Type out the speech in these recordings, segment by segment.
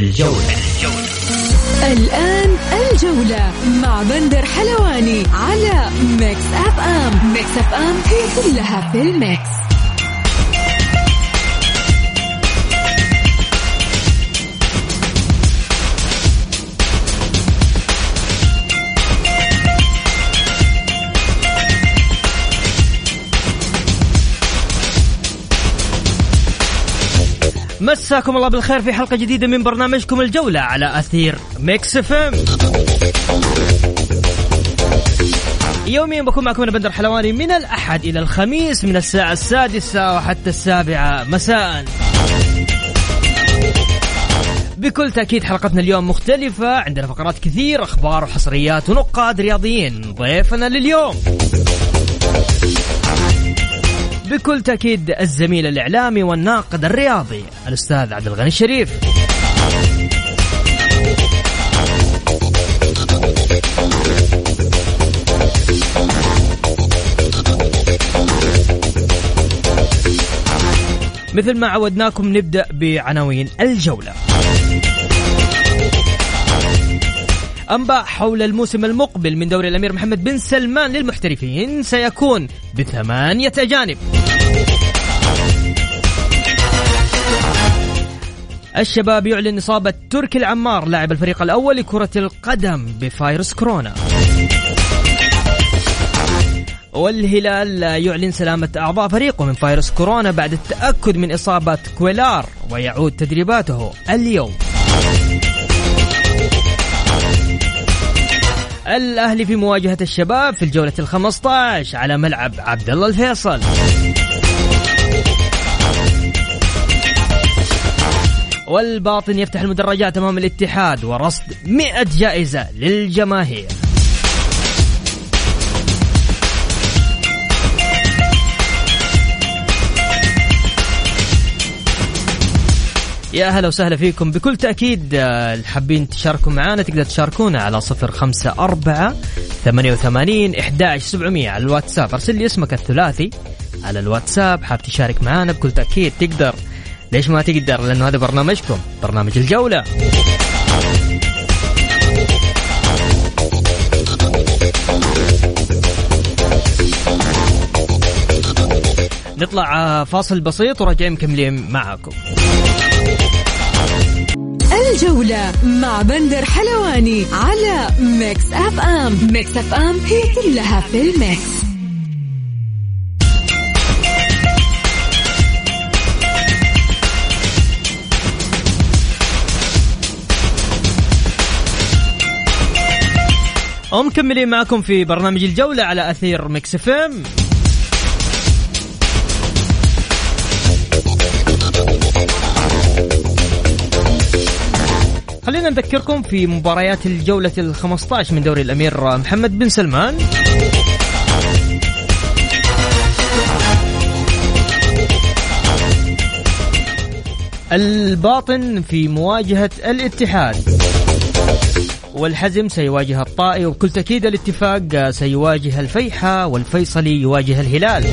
في الجولة. الآن الجولة مع بندر حلواني على ميكس أف أم. ميكس أف أم هي كلها في الميكس. مساكم الله بالخير في حلقة جديدة من برنامجكم الجولة على أثير Mix FM. يوميا بكون معكم أنا بندر حلواني من الأحد إلى الخميس من الساعة السادسة وحتى السابعة. مساء. بكل تأكيد حلقتنا اليوم مختلفة. عندنا فقرات كثير أخبار وحصريات ونقاد رياضيين. ضيفنا لليوم. بكل تأكيد الزميل الإعلامي والناقد الرياضي الأستاذ عبد الغني الشريف. مثل ما عودناكم نبدأ بعناوين الجولة. أنباء حول الموسم المقبل من دوري الأمير محمد بن سلمان للمحترفين سيكون بثمانية أجانب. الشباب يعلن إصابة تركي العمار لاعب الفريق الأول لكرة القدم بفيروس كورونا. والهلال يعلن سلامة أعضاء فريقه من فيروس كورونا بعد التأكد من إصابة كويلار ويعود تدريباته اليوم. الأهلي في مواجهة الشباب في الخمسة عشر على ملعب عبد الله الفيصل. والباطن يفتح المدرجات أمام الاتحاد ورصد 100 جائزة للجماهير. يا هلا وسهلا فيكم. بكل تأكيد آه، حابين تشاركوا معنا تقدر تشاركونا على صفر خمسة أربعة ثمانية وثمانين إحداش سبعمية على الواتساب. أرسل لي اسمك الثلاثي على الواتساب حاب تشارك معنا بكل تأكيد تقدر. ليش ما تقدر؟ لأنه هذا برنامجكم برنامج الجولة. نطلع آه، فاصل بسيط وراجعين مكملين معاكم. الجولة مع بندر حلواني على Mix FM. Mix FM هي كلها في ال mix. ومكملين معكم في برنامج الجولة على أثير Mix FM. خلينا نذكركم في مباريات الجولة ال 15 من دوري الأمير محمد بن سلمان. الباطن في مواجهة الاتحاد. والحزم سيواجه الطائي وبكل تأكيد الاتفاق سيواجه الفيحة والفيصلي يواجه الهلال.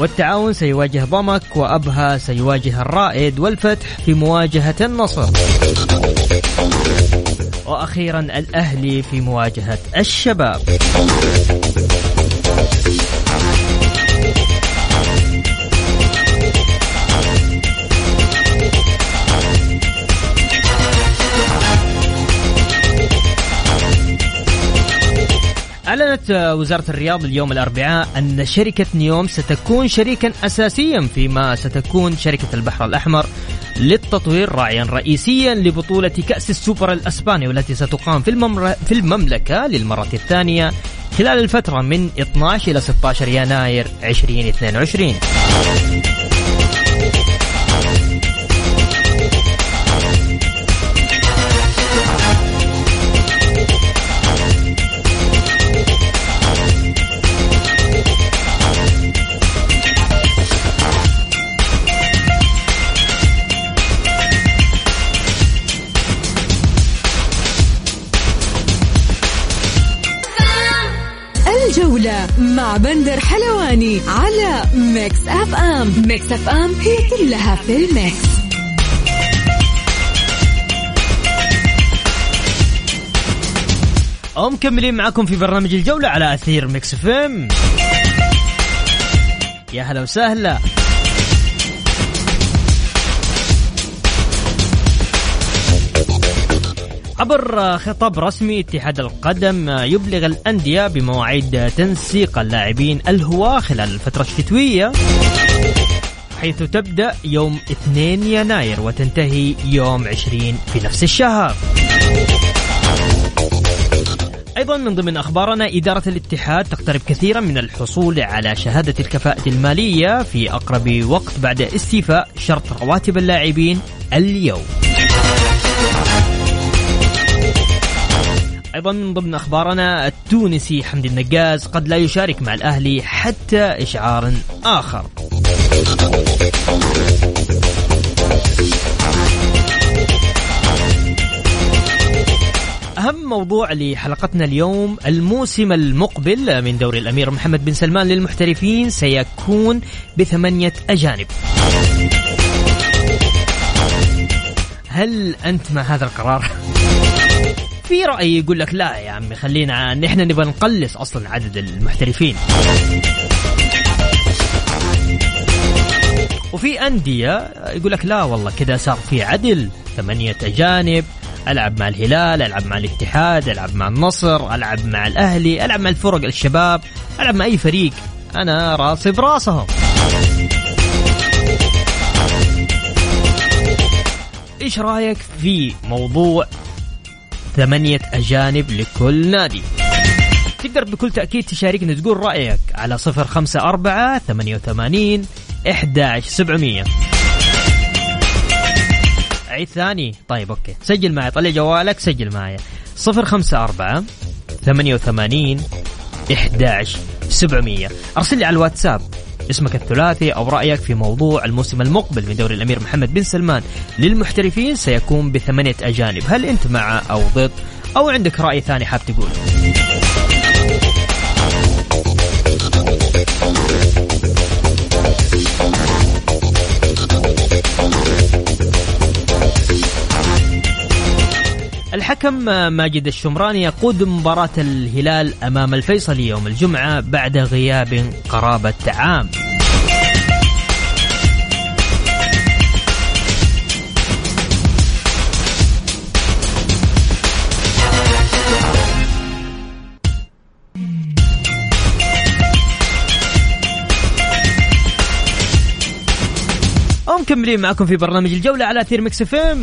والتعاون سيواجه ضمك وأبها سيواجه الرائد والفتح في مواجهة النصر. وأخيرا الأهلي في مواجهة الشباب. أعلنت وزارة الرياض اليوم الأربعاء أن شركة نيوم ستكون شريكا أساسيا فيما ستكون شركة البحر الأحمر للتطوير راعيا رئيسيا لبطولة كأس السوبر الأسباني والتي ستقام في, الممر... في المملكة للمرة الثانية خلال الفترة من 12 إلى 16 يناير 2022 بندر حلواني على Mix FM. Mix FM هي كلها في ال mix. ومكملين معكم في برنامج الجولة على أثير Mix FM. يا هلا وسهلا. عبر خطاب رسمي اتحاد القدم يبلغ الأندية بمواعيد تنسيق اللاعبين الهواة خلال الفترة الشتوية حيث تبدأ يوم 2 يناير وتنتهي يوم 20 في نفس الشهر أيضا من ضمن أخبارنا إدارة الاتحاد تقترب كثيرا من الحصول على شهادة الكفاءة المالية في أقرب وقت بعد استيفاء شرط رواتب اللاعبين اليوم. أيضا من ضمن أخبارنا التونسي حمدي النقاز قد لا يشارك مع الأهلي حتى إشعار آخر. أهم موضوع لحلقتنا اليوم الموسم المقبل من دوري الأمير محمد بن سلمان للمحترفين سيكون بثمانية أجانب هل أنت مع هذا القرار؟ في رأي يقول لك لا يا عمي خلينا نحن نبغى نقلص أصلا عدد المحترفين. وفي أندية يقول لك لا والله كذا صار في عدل ثمانية أجانب ألعب مع الهلال ألعب مع الاتحاد ألعب مع النصر ألعب مع الأهلي ألعب مع الفرق الشباب ألعب مع أي فريق. أنا راسي براسهم. إيش رأيك في موضوع ثمانية أجانب لكل نادي. تقدر بكل تأكيد تشاركنا تقول رأيك على صفر خمسة أربعة ثمانية وثمانين إحدى سبعمية. عيد ثاني. طيب أوكي. سجل معي طلع جوالك سجل معي. صفر خمسة أربعة ثمانية وثمانين إحداش سبعمية. أرسل لي على الواتساب. اسمك الثلاثي أو رأيك في موضوع الموسم المقبل من دوري الأمير محمد بن سلمان للمحترفين سيكون بثمانية أجانب. هل أنت مع أو ضد؟ أو عندك رأي ثاني حاب تقول الحكم ماجد الشمراني يقود مباراة الهلال أمام الفيصلي يوم الجمعة بعد غياب قرابة عام. ومكملين معكم في برنامج الجولة على أثير Mix FM.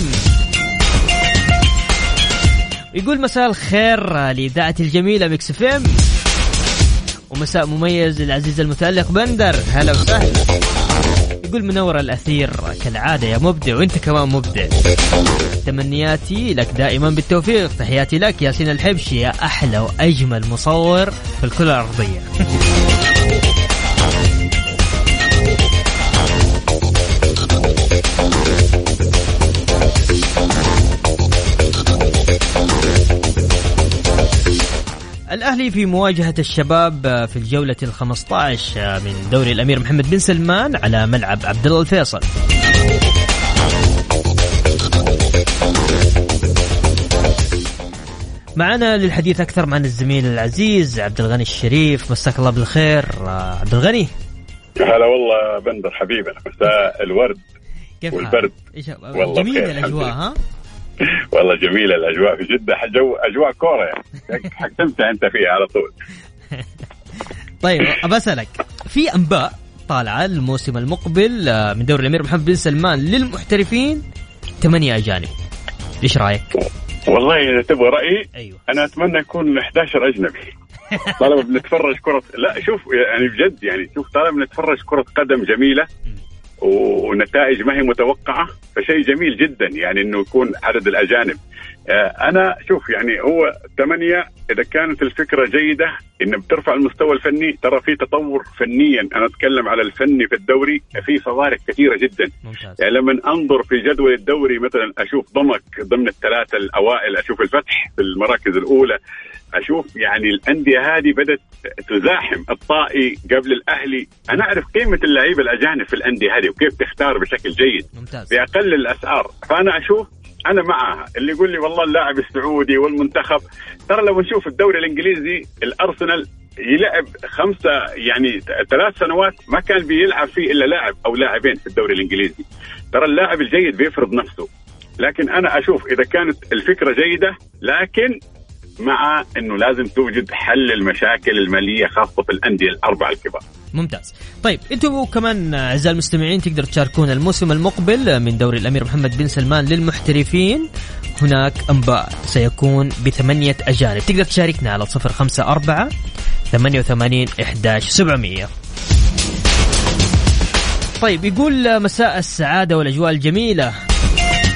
يقول مساء الخير لإذاعة الجميلة Mix FM ومساء مميز للعزيز المتألق بندر. هلا وسهلا. يقول منور الأثير كالعادة يا مبدع وأنت كمان مبدع. تمنياتي لك دائما بالتوفيق. تحياتي لك ياسين الحبشي يا أحلى وأجمل مصور في الكرة الأرضية. الأهلي في مواجهة الشباب في الجولة ال 15 من دوري الأمير محمد بن سلمان على ملعب عبد الله الفيصل. معنا للحديث أكثر مع الزميل العزيز عبد الغني الشريف. مساك الله بالخير عبد الغني. هلا والله بندر حبيبنا مساء الورد كيف والبرد. والله جميلة الأجواء ها؟ والله جميلة الأجواء في جدة جو أجواء كورة يعني. حتمتع أنت فيها على طول. طيب أبى أسألك في أنباء طالعة الموسم المقبل آه، من دوري الأمير محمد بن سلمان للمحترفين؟ ثمانية أجانب. إيش رأيك؟ والله إذا تبغى رأيي أيوه. أنا أتمنى يكون 11 أجنبي. طالما بنتفرج كره لا شوف يعني بجد يعني شوف طالما بنتفرج كرة قدم جميلة ونتائج ما هي متوقعة فشيء جميل جدا يعني إنه يكون عدد الأجانب أنا شوف يعني هو ثمانيه إذا كانت الفكرة جيدة إن بترفع المستوى الفني ترى في تطور فنيا. أنا أتكلم على الفني في الدوري في فوارق كثيرة جدا. ممتاز. يعني لما أنظر في جدول الدوري مثلا أشوف ضمك ضمن الثلاثة الأوائل أشوف الفتح في المراكز الأولى أشوف يعني الأندية هذه بدأت تزاحم الطائي قبل الأهلي. أنا أعرف قيمة اللعيبة الأجانب في الأندية هذه وكيف تختار بشكل جيد. ممتاز. بأقل الأسعار. فأنا أشوف أنا معها اللي يقول لي والله اللاعب السعودي والمنتخب. ترى لو نشوف الدوري الإنجليزي الأرسنال يلعب خمسة يعني ثلاث سنوات ما كان بيلعب فيه إلا لاعب أو لاعبين في الدوري الإنجليزي. ترى اللاعب الجيد بيفرض نفسه. لكن أنا أشوف إذا كانت الفكرة جيدة لكن مع إنه لازم توجد حل المشاكل المالية خاصة في الأندية الأربعة الكبار. ممتاز. طيب أنتم كمان أعزائي المستمعين تقدروا تشاركونا الموسم المقبل من دوري الأمير محمد بن سلمان للمحترفين. هناك أنباء سيكون بثمانية أجانب. تقدر تشاركنا على صفر خمسة أربعة ثمانية وثمانين إحداش سبعمية. طيب يقول مساء السعادة والأجواء الجميلة.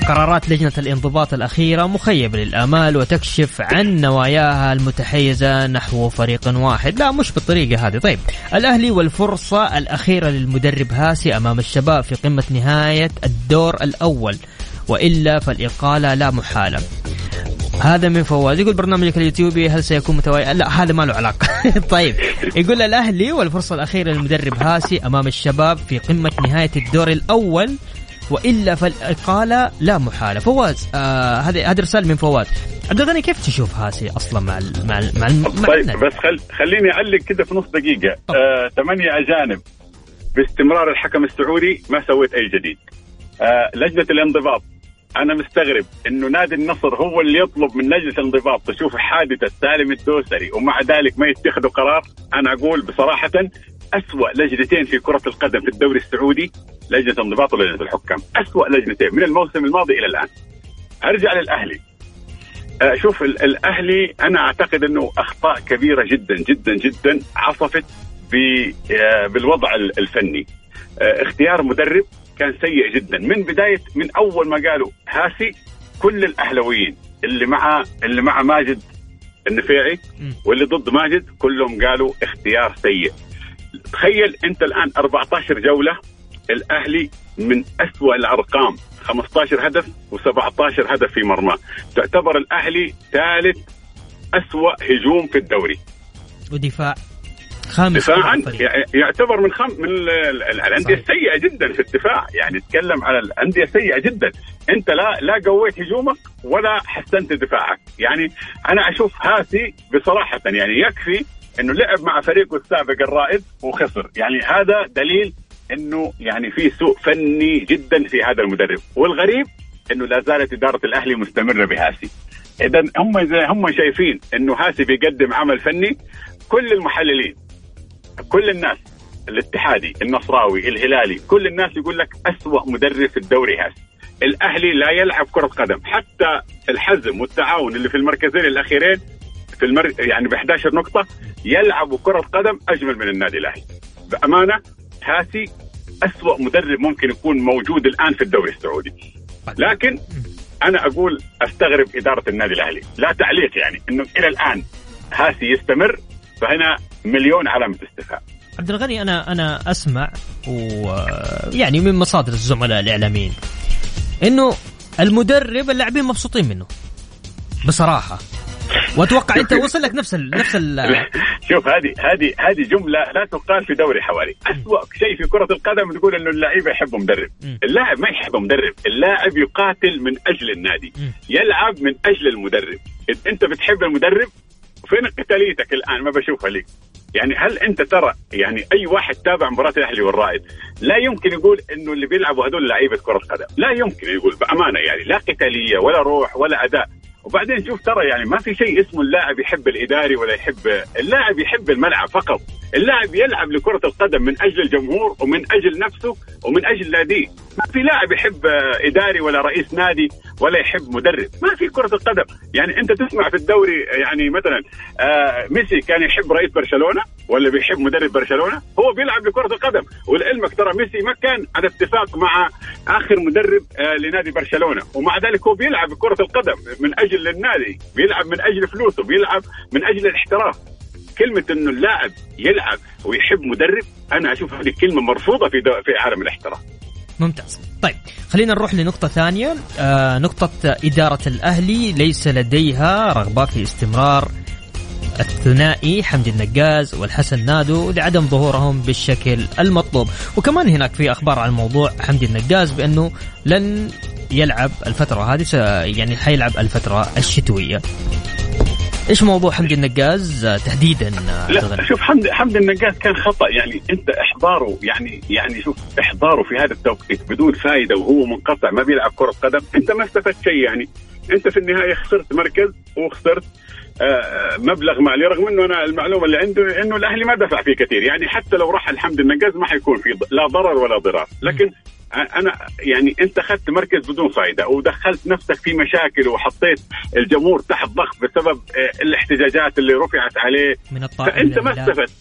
قرارات لجنة الانضباط الأخيرة مخيبة للآمال وتكشف عن نواياها المتحيزة نحو فريق واحد. لا مش بالطريقة هذه. طيب الأهلي والفرصة الأخيرة للمدرب هاسي أمام الشباب في قمة نهاية الدور الأول. وإلا فالإقالة لا محالة. هذا من فواز. يقول برنامجك اليوتيوبي هل سيكون متوازي لا هذا ما له علاقة. طيب يقول الأهلي والفرصة الأخيرة للمدرب هاسي أمام الشباب في قمة نهاية الدور الأول وإلا فالإقالة لا محالة فواز آه هذه هذه رسالة من فواز. عبد الغني كيف تشوف هاسي أصلا مع ال مع ال مع, ال مع طيب؟ بس خل خليني أعلق كده في نص دقيقة. طب. آه، ثمانية أجانب باستمرار الحكم السعودي ما سويت أي جديد. آه، لجنة الانضباط. أنا مستغرب إنه نادي النصر هو اللي يطلب من لجنة الانضباط تشوف حادثة سالم الدوسري ومع ذلك ما يتخذوا قرار. أنا أقول بصراحة أسوأ لجنتين في كرة القدم في الدوري السعودي لجنة الانضباط ولجنة الحكام. أسوأ لجنتين من الموسم الماضي إلى الآن. أرجع للأهلي. آه، شوف ال- الأهلي أنا أعتقد أنه أخطاء كبيرة جدا جدا جدا عصفت آه، بالوضع ال- الفني. آه، اختيار مدرب كان سيء جدا. من بداية من أول ما قالوا هاسي كل الأهلويين اللي مع اللي مع ماجد النفيعي. واللي ضد ماجد كلهم قالوا اختيار سيء. تخيل انت الان 14 جولة الأهلي من أسوأ الأرقام 15 هدف و17 هدف في مرماه تعتبر الأهلي ثالث أسوأ هجوم في الدوري. ودفاع. خامس دفاعا يعتبر من خم من ال- ال- ال- الأندية. السيئة جدا في الدفاع. يعني تكلم على الأندية السيئة جدا. انت لا لا قويت هجومك ولا حسنت دفاعك. يعني أنا أشوف هاسي بصراحة يعني يكفي إنه لعب مع فريقه السابق الرائد وخسر. يعني هذا دليل إنه يعني في سوء فني جدا في هذا المدرب. والغريب إنه لا زالت إدارة الأهلي مستمرة بهاسي. اذا هم زي هم شايفين إنه هاسي بيقدم عمل فني. كل المحللين كل الناس الاتحادي النصراوي الهلالي كل الناس يقول لك أسوأ مدرب في الدوري هاسي. الأهلي لا يلعب كرة قدم. حتى الحزم والتعاون اللي في المركزين الأخيرين في المر... يعني ب 11 نقطة يلعبوا كرة قدم أجمل من النادي الأهلي. بأمانة هاسي أسوأ مدرب ممكن يكون موجود الآن في الدوري السعودي. لكن أنا أقول أستغرب إدارة النادي الأهلي. لا تعليق يعني أنه إلى الآن هاسي يستمر فهنا مليون علامة استفهام. عبد الغني أنا أنا أسمع ويعني من مصادر الزملاء الإعلاميين إنه المدرب اللاعبين مبسوطين منه. بصراحة. وأتوقع أنت وصل لك نفس ال نفس ال شوف هذه هذه هذه جملة لا تقال في دوري حوالي. أسوأ شيء في كرة القدم تقول إنه اللعيبه يحبوا مدرب. اللاعب ما يحب مدرب اللاعب يقاتل من أجل النادي. يلعب من أجل المدرب. أنت بتحب المدرب فين قتاليتك الآن؟ ما بشوفها لك يعني هل أنت ترى يعني أي واحد تابع مباراة الأهلي والرائد لا يمكن يقول إنه اللي بيلعبوا هذول لعيبة كرة قدم لا يمكن يقول بأمانة يعني. لا قتالية ولا روح ولا أداء. وبعدين شوف ترى يعني ما في شيء اسمه اللاعب يحب الإداري ولا يحب اللاعب يحب الملعب فقط. اللاعب يلعب لكرة القدم من أجل الجمهور ومن أجل نفسه ومن أجل ناديه. ما في لاعب يحب إداري ولا رئيس نادي ولا يحب مدرب. ما في كرة القدم. يعني أنت تسمع في الدوري يعني مثلا آه، ميسي كان يحب رئيس برشلونة ولا بيحب مدرب برشلونة هو بيلعب لكرة القدم. ولعلمك ترى ميسي ما كان على اتفاق مع آخر مدرب آه لنادي برشلونة. ومع ذلك هو بيلعب بكره القدم من أجل النادي بيلعب من أجل فلوسه بيلعب من أجل الاحتراف. كلمة إنه اللاعب يلعب ويحب مدرب أنا أشوف هذه كلمة مرفوضة في. في عالم الاحتراف. ممتاز. طيب خلينا نروح لنقطة ثانية. آه نقطة إدارة الأهلي ليس لديها رغبة في استمرار الثنائي حمدي النقاز والحسن نادو لعدم ظهورهم بالشكل المطلوب. وكمان هناك في أخبار عن موضوع حمدي النقاز بأنه لن يلعب الفترة هذه يعني حيلعب الفترة الشتوية. إيش موضوع حمدي النقاز تحديدا؟ لا شوف حمد حمد النقاز كان خطأ. يعني أنت إحضاره يعني يعني شوف إحضاره في هذا التوقيت بدون فائده وهو منقطع ما بيلعب كرة قدم أنت ما استفدت شيء. يعني أنت في النهاية خسرت مركز وخسرت مبلغ مالي رغم إنه أنا المعلومة اللي عنده إنه الأهلي ما دفع فيه كثير. يعني حتى لو راح الحمد النقاز ما حيكون في لا ضرر ولا ضرار. لكن أنا يعني أنت أخذت مركز بدون فائده ودخلت نفسك في مشاكل وحطيت الجمهور تحت ضغط بسبب آه، الاحتجاجات اللي رفعت عليه. من الطائي فأنت ما استفدت.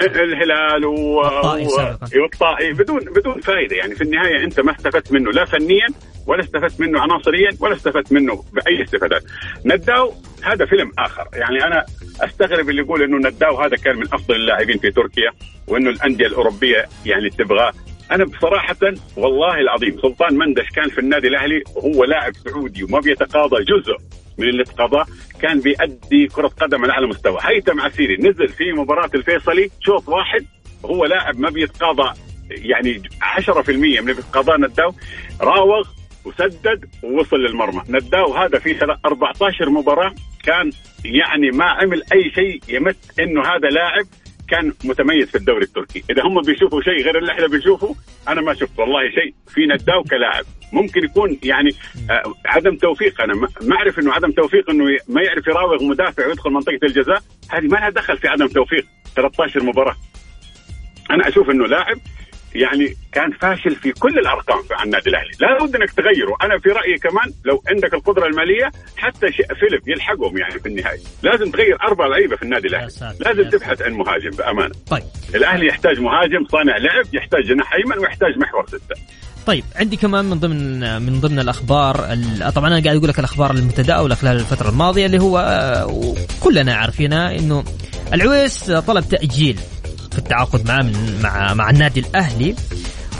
الهلال والطائي بدون بدون فائده يعني في النهاية أنت ما استفدت منه لا فنيا ولا استفدت منه عناصريا ولا استفدت منه بأي استفادات. نداو هذا فيلم آخر. يعني أنا أستغرب اللي يقول إنه نداو هذا كان من أفضل اللاعبين في تركيا وإنه الأندية الأوروبية يعني تبغاه. أنا بصراحه والله العظيم سلطان مندش كان في النادي الأهلي وهو لاعب سعودي وما بيتقاضى جزء من اللي تقاضاه كان بيأدي كرة قدم على أعلى مستوى. هيثم عسيري نزل في مباراة الفيصلي شوط واحد هو لاعب ما بيتقاضى يعني 10% من اللي بيتقاضاه نداو راوغ وسدد ووصل للمرمى. نداو هذا في 14 مباراة كان يعني ما عمل أي شيء يمت إنه هذا لاعب كان متميز في الدوري التركي. إذا هم بيشوفوا شيء غير اللي إحنا بنشوفه أنا ما شفت والله شيء في نداو كلاعب ممكن يكون يعني آه عدم توفيق. أنا ما أعرف إنه عدم توفيق إنه ما يعرف يراوغ مدافع ويدخل منطقة الجزاء. هذه ما لها دخل في عدم توفيق. 13 مباراة. أنا أشوف إنه لاعب يعني كان فاشل في كل الأرقام في النادي الأهلي، لا بد إنك تغيره، أنا في رأيي كمان لو عندك القدرة المالية حتى فيليب يلحقهم يعني في النهايه، لازم تغير أربع لعيبة في النادي الأهلي، لازم تبحث عن مهاجم بأمانة. طيب. الأهلي يحتاج مهاجم صانع لعب، يحتاج جناح أيمن ويحتاج محور ستة. طيب عندي كمان من ضمن من ضمن الأخبار طبعا أنا قاعد أقول لك الأخبار المتداوله خلال الفترة الماضية اللي هو كلنا عارفينها إنه العويس طلب تأجيل. في التعاقد معاه من مع مع النادي الأهلي.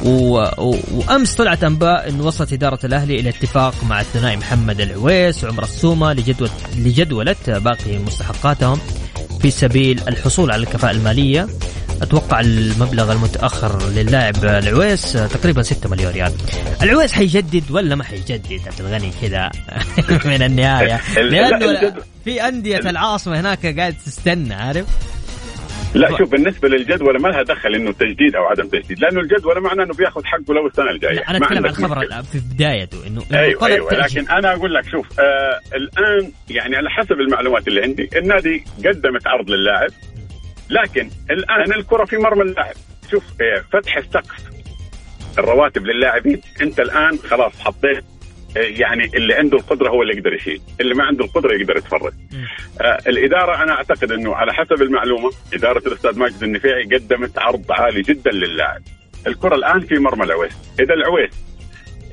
و... و... وأمس طلعت أنباء انه وصلت إدارة الأهلي إلى اتفاق مع الثنائي محمد العويس وعمر السومة لجدول لجدولة باقي مستحقاتهم في سبيل الحصول على الكفاءة المالية. أتوقع المبلغ المتأخر للاعب العويس تقريبا 6 مليون ريال. العويس حيجدد ولا ما حيجدد؟ عبد الغني كذا من النهاية. لأنه في أندية العاصمة هناك قاعد تستنى عارف؟ لا شوف بالنسبة للجدول ما لها دخل إنه تجديد أو عدم تجديد. لأنه الجدول معناه إنه بياخذ حقه لو السنة الجاية. أنا أتكلم عن الخبر في بدايته انه أيوه أيوه لكن أنا أقول لك شوف آه الآن يعني على حسب المعلومات اللي عندي النادي قدمت عرض للاعب لكن الآن الكرة في مرمى اللاعب. شوف آه فتح السقف. الرواتب للاعبين. أنت الآن خلاص حطيت يعني اللي عنده القدرة هو اللي يقدر يشيل، اللي ما عنده القدرة يقدر يتفرج. آه الإدارة أنا أعتقد إنه على حسب المعلومة إدارة الأستاذ ماجد النفيعي قدمت عرض عالي جدا للاعب. الكرة الآن في مرمى العويس، إذا العويس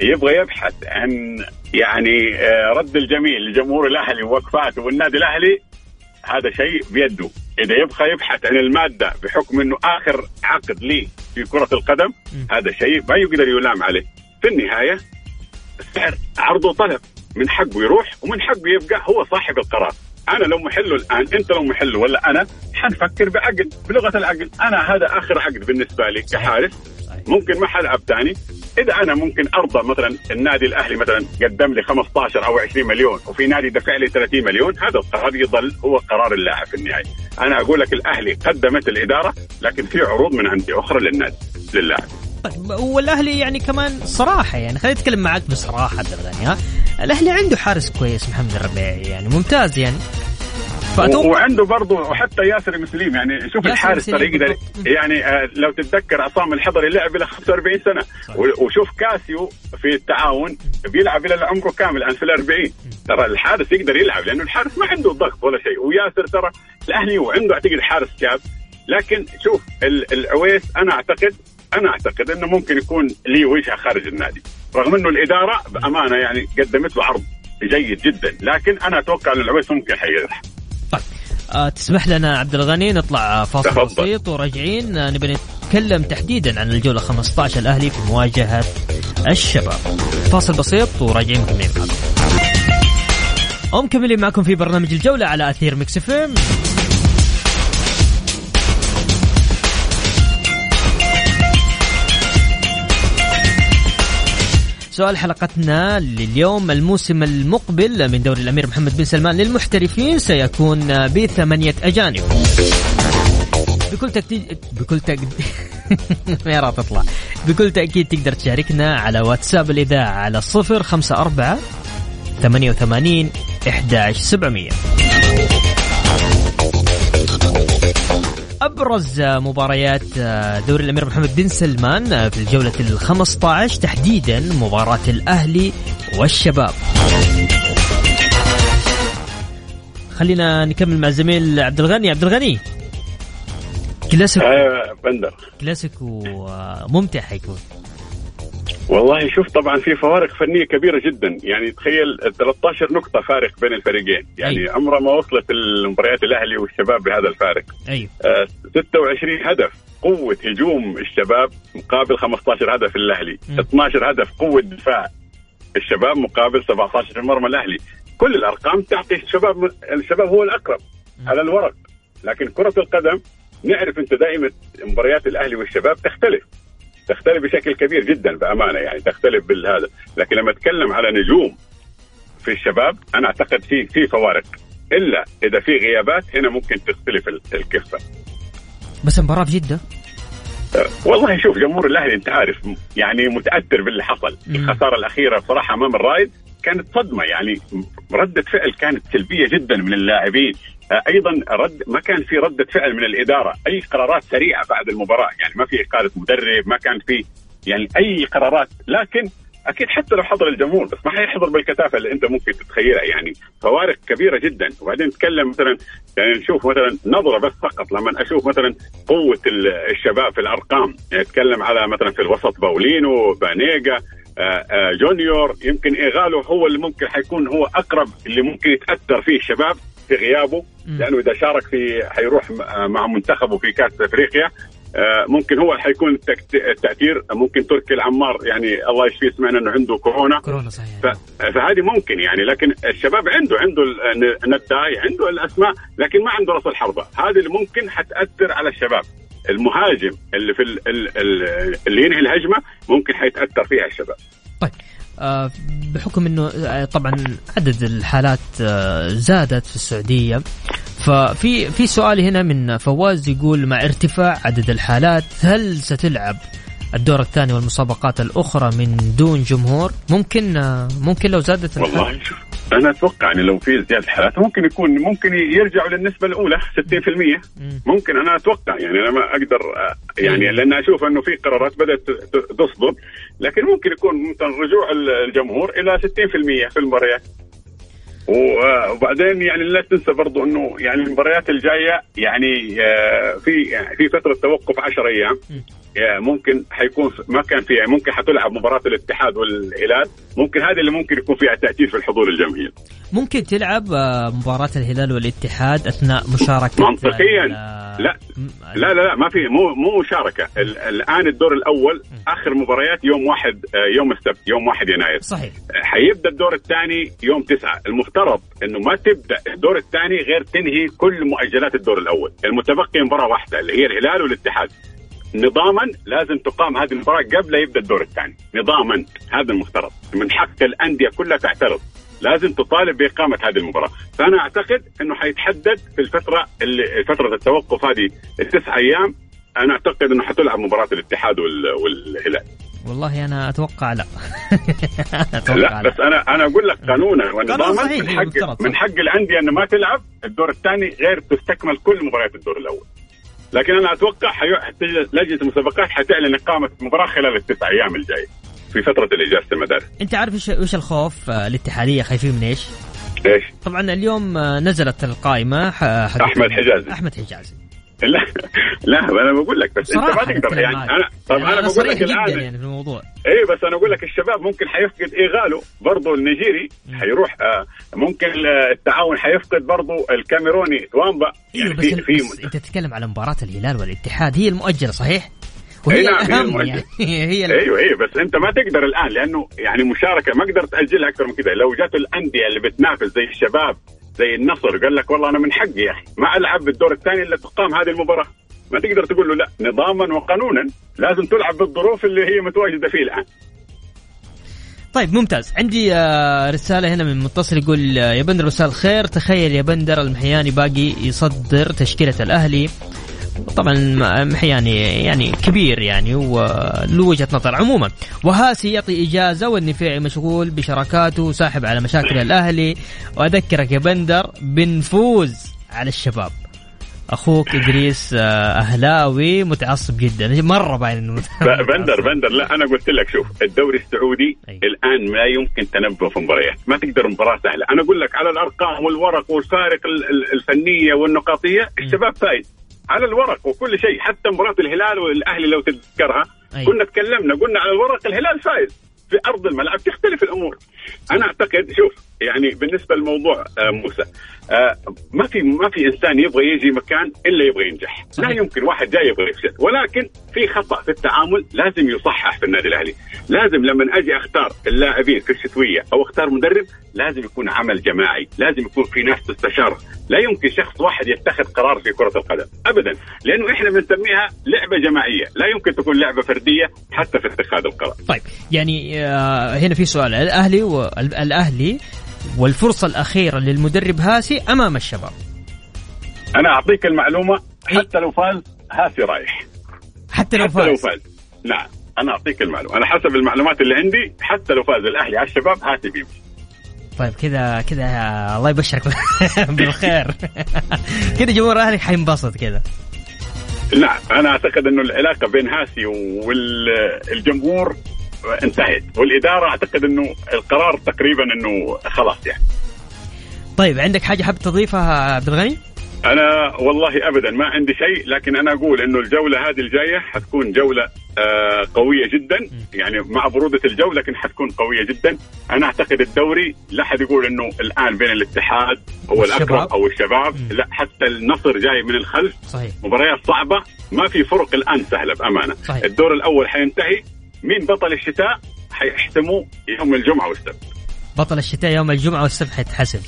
يبغى يبحث عن يعني آه رد الجميل لجمهور الأهلي ووقفاته والنادي الأهلي هذا شيء بيده. إذا يبغى يبحث عن المادة بحكم إنه آخر عقد لي في كرة القدم هذا شيء ما يقدر يلام عليه. في النهاية السعر عرض وطلب من حقه يروح ومن حقه يبقى هو صاحب القرار. أنا لو محله الآن أنت لو محله ولا أنا حنفكر بعقد بلغة العقد أنا هذا آخر عقد بالنسبة لي كحارس. ممكن ما حلعب ثاني. إذا أنا ممكن أرضى مثلا النادي الأهلي مثلا قدم لي 15 أو 20 مليون وفي نادي دفع لي 30 مليون هذا القرار يظل هو قرار اللاعب في النهاية. أنا أقول لك الأهلي قدمت الإدارة لكن في عروض من انديه أخرى للنادي للاعب والأهلي يعني كمان صراحة يعني خليني أتكلم معك بصراحة عبد الغني ها؟ الأهلي عنده حارس كويس محمد الربيعي يعني ممتاز يعني. فأتوقع وعنده برضه وحتى ياسر مسليم يعني شوف الحارس ترى يقدر يعني آه لو تتذكر عصام الحضري لعب إلى 45 سنة. صحيح. وشوف كاسيو في التعاون بيلعب إلى عمره كامل الآن في ال 40 ترى الحارس يقدر يلعب لأنه الحارس ما عنده ضغط ولا شيء. وياسر ترى الأهلي وعنده أعتقد حارس شاب. لكن شوف ال- العويس أنا أعتقد أنا أعتقد إنه ممكن يكون لي وجهة خارج النادي. رغم إنه الإدارة بأمانة يعني قدمت له عرض جيد جدا لكن أنا أتوقع ان العويس ممكن حيرح طيب. آه تسمح لنا عبد الغني نطلع فاصل تفضل. بسيط وراجعين. آه، نبي نتكلم تحديدا عن الجولة 15 الأهلي في مواجهة الشباب. فاصل بسيط وراجعين مكملين معكم ومكملين معكم في برنامج الجولة على أثير مكس سؤال حلقتنا لليوم الموسم المقبل من دوري الأمير محمد بن سلمان للمحترفين سيكون بثمانية أجانب. بكل تأكيد بكل تأكيد يا رب تطلع. بكل تأكيد تقدر تشاركنا على واتساب الإذاعة على صفر خمسة أربعة ثمانية وثمانين 11700 أبرز مباريات دوري الأمير محمد بن سلمان في الجولة الخمسة عشر تحديدا مباراة الأهلي والشباب. خلينا نكمل مع الزميل عبد الغني. عبد الغني كلاسيكو. آه بندر. كلاسيكو ممتع حيكون. والله شوف طبعا في فوارق فنية كبيرة جدا. يعني تخيل 13 نقطة فارق بين الفريقين. يعني أي. عمره ما وصلت المباريات الأهلي والشباب بهذا الفارق. أيوه. آه 26 هدف قوة هجوم الشباب مقابل 15 هدف الأهلي. م. 12 هدف قوة دفاع الشباب مقابل 17 في مرمى الأهلي. كل الأرقام تعطي الشباب الشباب هو الأقرب م. على الورق. لكن كرة القدم نعرف أنت دائما مباريات الأهلي والشباب تختلف. تختلف بشكل كبير جدا بأمانة يعني تختلف بالهذا. لكن لما أتكلم على نجوم في الشباب أنا أعتقد في في فوارق. إلا إذا في غيابات هنا ممكن تختلف ال- الكفة. بس مباراة في جدة أه، والله شوف جمهور الأهلي أنت عارف يعني متأثر باللي حصل. الخسارة الأخيرة بصراحه أمام الرائد كانت صدمة يعني. ردة فعل كانت سلبية جدا من اللاعبين. أيضا رد ما كان في رده فعل من الإدارة. أي قرارات سريعة بعد المباراة. يعني ما في إقالة مدرب ما كان في يعني أي قرارات. لكن أكيد حتى لو حضر الجمهور بس ما حيحضر بالكثافه اللي أنت ممكن تتخيلها. يعني فوارق كبيرة جدا. وبعدين نتكلم مثلا يعني نشوف مثلا نظرة بس فقط. لما أشوف مثلا قوة ال- الشباب في الأرقام. يعني أتكلم على مثلا في الوسط باولينو بانيجا آه، آه، جونيور. يمكن ايغالو هو اللي ممكن حيكون هو أقرب اللي ممكن يتأثر فيه الشباب. في غيابه. لأنه إذا شارك في حيروح مع منتخبه في كأس إفريقيا آه، ممكن هو حيكون التأثير ممكن تركي العمار يعني الله يشفيه سمعنا إنه عنده كورونا. كورونا صحيح. فهذه ممكن يعني لكن الشباب عنده عنده ال- النداي عنده الأسماء لكن ما عنده رأس الحربة. هذه اللي ممكن حتأثر على الشباب. المهاجم اللي في ال ال ال اللي ينهي الهجمة ممكن حيتأثر فيها الشباب. طيب بحكم إنه آه، طبعا عدد الحالات آه زادت في السعودية. ففي في سؤال هنا من فواز يقول مع ارتفاع عدد الحالات هل ستلعب الدور الثاني والمسابقات الأخرى من دون جمهور؟ ممكن آه ممكن لو زادت الحالات والله شوف أنا أتوقع يعني لو في زيادة حالات ممكن يكون ممكن يرجعوا للنسبة الأولى 60% مم. ممكن أنا أتوقع يعني أنا ما أقدر آه، يعني لأن أشوف إنه في قرارات بدأت تصدر. لكن ممكن يكون مثلا رجوع ال- الجمهور إلى 60% في المباريات. آه، وبعدين يعني لا تنسى برضو إنه يعني المباريات الجاية يعني آه، في يعني في فترة توقف 10 أيام. ممكن حيكون ما كان فيها ممكن حتلعب مباراة الاتحاد والهلال. ممكن هذه اللي ممكن يكون فيها تأثير في الحضور الجماهير ممكن تلعب آه، مباراة الهلال والاتحاد أثناء مشاركة منطقياً. ال- لا. لا لا لا ما في مو مو مشاركة. ال- الآن الدور الأول آخر مباريات يوم واحد آه، يوم السبت يوم واحد يناير. صحيح. حيبدأ الدور الثاني يوم تسعة. المفترض إنه ما تبدأ الدور الثاني غير تنهي كل مؤجلات الدور الأول. المتبقي مباراة واحدة اللي هي الهلال والاتحاد. نظاما لازم تقام هذه المباراة قبل يبدأ الدور الثاني. نظاما هذا المفترض. من حق الأندية كلها تعترض لازم تطالب بإقامة هذه المباراة. فأنا أعتقد إنه حيتحدد في الفترة اللي فترة التوقف هذه التسع أيام. أنا أعتقد إنه حتلعب مباراة الاتحاد وال- والهلال. والله أنا أتوقع لا. أتوقع لا بس أنا أنا أقول لك قانونا ونظاما. من حق من. حق الأندية انه ما تلعب الدور الثاني غير تستكمل كل مباريات الدور الأول. لكن أنا أتوقع لجنة المسابقات حتعلن اقامه المباراه خلال التسع أيام الجايه في فترة الإجازة المدارس أنت عارف إيش الخوف آه، الاتحادية خايفين من إيش؟ إيش؟ طبعا اليوم آه، نزلت القائمة أحمد حجازي. أحمد حجازي لا لا أنا بقول لك بس أنت ما تقدر يعني. أنا طب يعني أنا بقول صريح لك الآن يعني في الموضوع. اي بس أنا أقول لك الشباب ممكن حيفقد ايغالو برضه النيجيري حيروح آه ممكن التعاون حيفقد برضه الكاميروني توامبا أيوه يعني بس, في في بس أنت تتكلم على مباراة الهلال والاتحاد. هي المؤجلة صحيح؟ أي وهي نعم، هي الأهم. يعني. هي ال- أيوه أيوه بس أنت ما تقدر الآن لأنه يعني مشاركة ما قدرت تأجلها أكثر من كذا لو جات الأندية اللي بتنافس زي الشباب زي النصر. قال لك والله أنا من حقي يا أخي. ما ألعب بالدور الثاني إلا تقام هذه المباراة. ما تقدر تقول له لا. نظاما وقانونا لازم تلعب بالظروف اللي هي متواجدة فيه الآن. طيب ممتاز. عندي آه، رسالة هنا من متصل يقول آه، يا بندر مساء الخير. تخيل يا بندر المحياني باقي يصدر تشكيلة الأهلي. طبعا محياني يعني كبير يعني وله وجهة نظر. عموما وهاسي يعطي إجازة والنفيعي مشغول بشراكاته وساحب على مشاكل الأهلي. وأذكرك يا بندر بنفوز على الشباب. أخوك إدريس آه، أهلاوي متعصب جدا. مرة باين إنه بندر بندر. لا أنا قلت لك شوف الدوري السعودي أي. الآن لا يمكن تنبؤ في مباريات. ما تقدر مباراة سهلة. أنا أقول لك على الأرقام والورق والفارق ال- ال- الفنية والنقاطية الشباب فايز. على الورق وكل شيء حتى مباراة الهلال والأهلي لو تتذكرها أي. كنا تكلمنا قلنا على الورق الهلال فايز في أرض الملعب تختلف الأمور أنا أعتقد شوف يعني بالنسبة لموضوع آه موسى آه ما في ما في إنسان يبغى يجي مكان إلا يبغى ينجح. صحيح. لا يمكن واحد جاي يبغى يفشل. ولكن في خطأ في التعامل لازم يصحح في النادي الأهلي. لازم لما أجي أختار اللاعبين في الشتوية أو أختار مدرب لازم يكون عمل جماعي لازم يكون في ناس تستشار. لا يمكن شخص واحد يتخذ قرار في كرة القدم ابدا. لأنه إحنا بنسميها لعبة جماعية. لا يمكن تكون لعبة فردية حتى في اتخاذ القرار. طيب يعني آه، هنا في سؤال. الأهلي والاهلي والفرصة الأخيرة للمدرب هاسي أمام الشباب. أنا أعطيك المعلومة حتى لو فاز هاسي رايح. حتى لو حتى لو فاز. فاز. نعم أنا أعطيك المعلومة. أنا حسب المعلومات اللي عندي حتى لو فاز الأهلي على الشباب هاتي بيمشي. طيب كذا كذا الله يبشرك بالخير. كذا جمهور الاهلي حينبسط كذا. نعم أنا أعتقد إنه العلاقة بين هاسي والجمهور انتهت. والإدارة أعتقد إنه القرار تقريبا إنه خلاص يعني. طيب عندك حاجة حاب تضيفها عبد الغني؟ أنا والله ابدا ما عندي شيء لكن أنا أقول إنه الجولة هذه الجاية حتكون جولة آه قوية جدا. يعني مع برودة الجو لكن حتكون قوية جدا. أنا أعتقد الدوري لا حد يقول إنه الآن بين الاتحاد هو. الاقرب أو الشباب. لا حتى النصر جاي من الخلف. صحيح. مباريات صعبة ما في فرق الآن سهلة بأمانة. صحيح. الدور الأول حينتهي. مين بطل الشتاء حيحسموا يوم الجمعة والسبت. بطل الشتاء يوم الجمعة والسبت حيتحسب.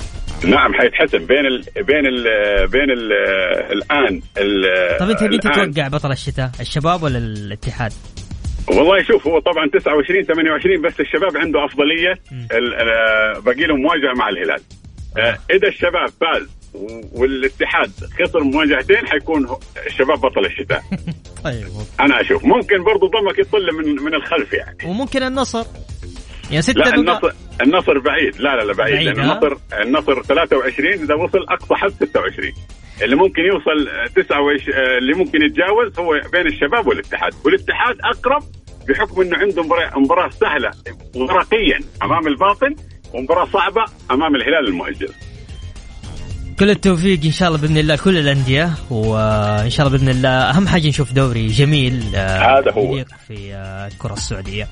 نعم حيتحسم بين ال بين ال بين ال الآن ال طيب أنت مين تتوقع بطل الشتاء؟ الشباب ولا الاتحاد؟ والله شوف هو طبعا 29 28 بس الشباب عنده أفضلية. باقي لهم مواجهه مع الهلال. آه، إذا الشباب فاز والاتحاد خسر مواجهتين حيكون الشباب بطل الشتاء. طيب أنا أشوف. ممكن برضو ضمك يطل من من الخلف يعني. وممكن النصر. يا ستة لا. النصر النصر بعيد. لا لا لا بعيد, بعيد، لأن؟ النصر النصر 23 إذا وصل أقصى حد 26 اللي ممكن يوصل آه، 29 آه، اللي ممكن يتجاوز هو بين الشباب والاتحاد. والاتحاد أقرب بحكم إنه عنده مباراه مباراة سهلة ورقيا أمام الباطن ومباراة صعبة أمام الهلال المؤجل. كل التوفيق إن شاء الله بإذن الله لكل الأندية وإن شاء الله بإذن الله أهم حاجة نشوف دوري جميل آه، هذا هو. في آه، الكرة السعودية.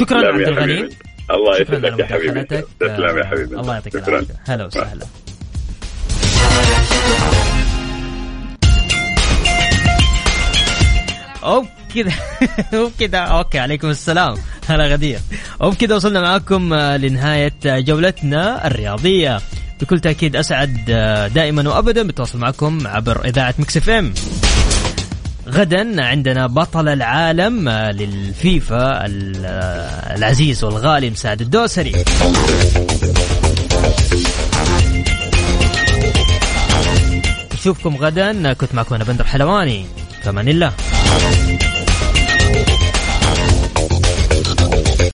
شكرا عبد الغني. الله يسعدك يا حبيبي. تسلم يا آه، حبيبي. الله يعطيك شكرا. العافية. هلا وسهلا. وبكذا وبكذا okay عليكم السلام. هلا غدير. وبكذا وصلنا معاكم لنهاية جولتنا الرياضية. بكل تأكيد أسعد آه، دائما وابدا بالتواصل معكم عبر إذاعة Mix FM. غدا عندنا بطل العالم آه، للفيفا آه، العزيز والغالي مساعد الدوسري. نشوفكم غدا كنت معكم أنا بندر حلواني. في أمان الله.